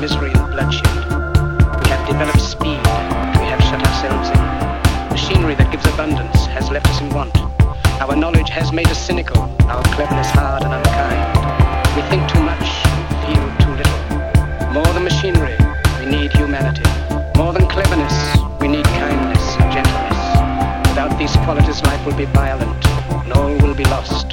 misery and bloodshed. We have developed speed, we have shut ourselves in. Machinery that gives abundance has left us in want. Our knowledge has made us cynical, our cleverness hard and unkind. We think too much, feel too little. More than machinery, we need humanity. More than cleverness, we need kindness and gentleness. Without these qualities, life will be violent, and all will be lost.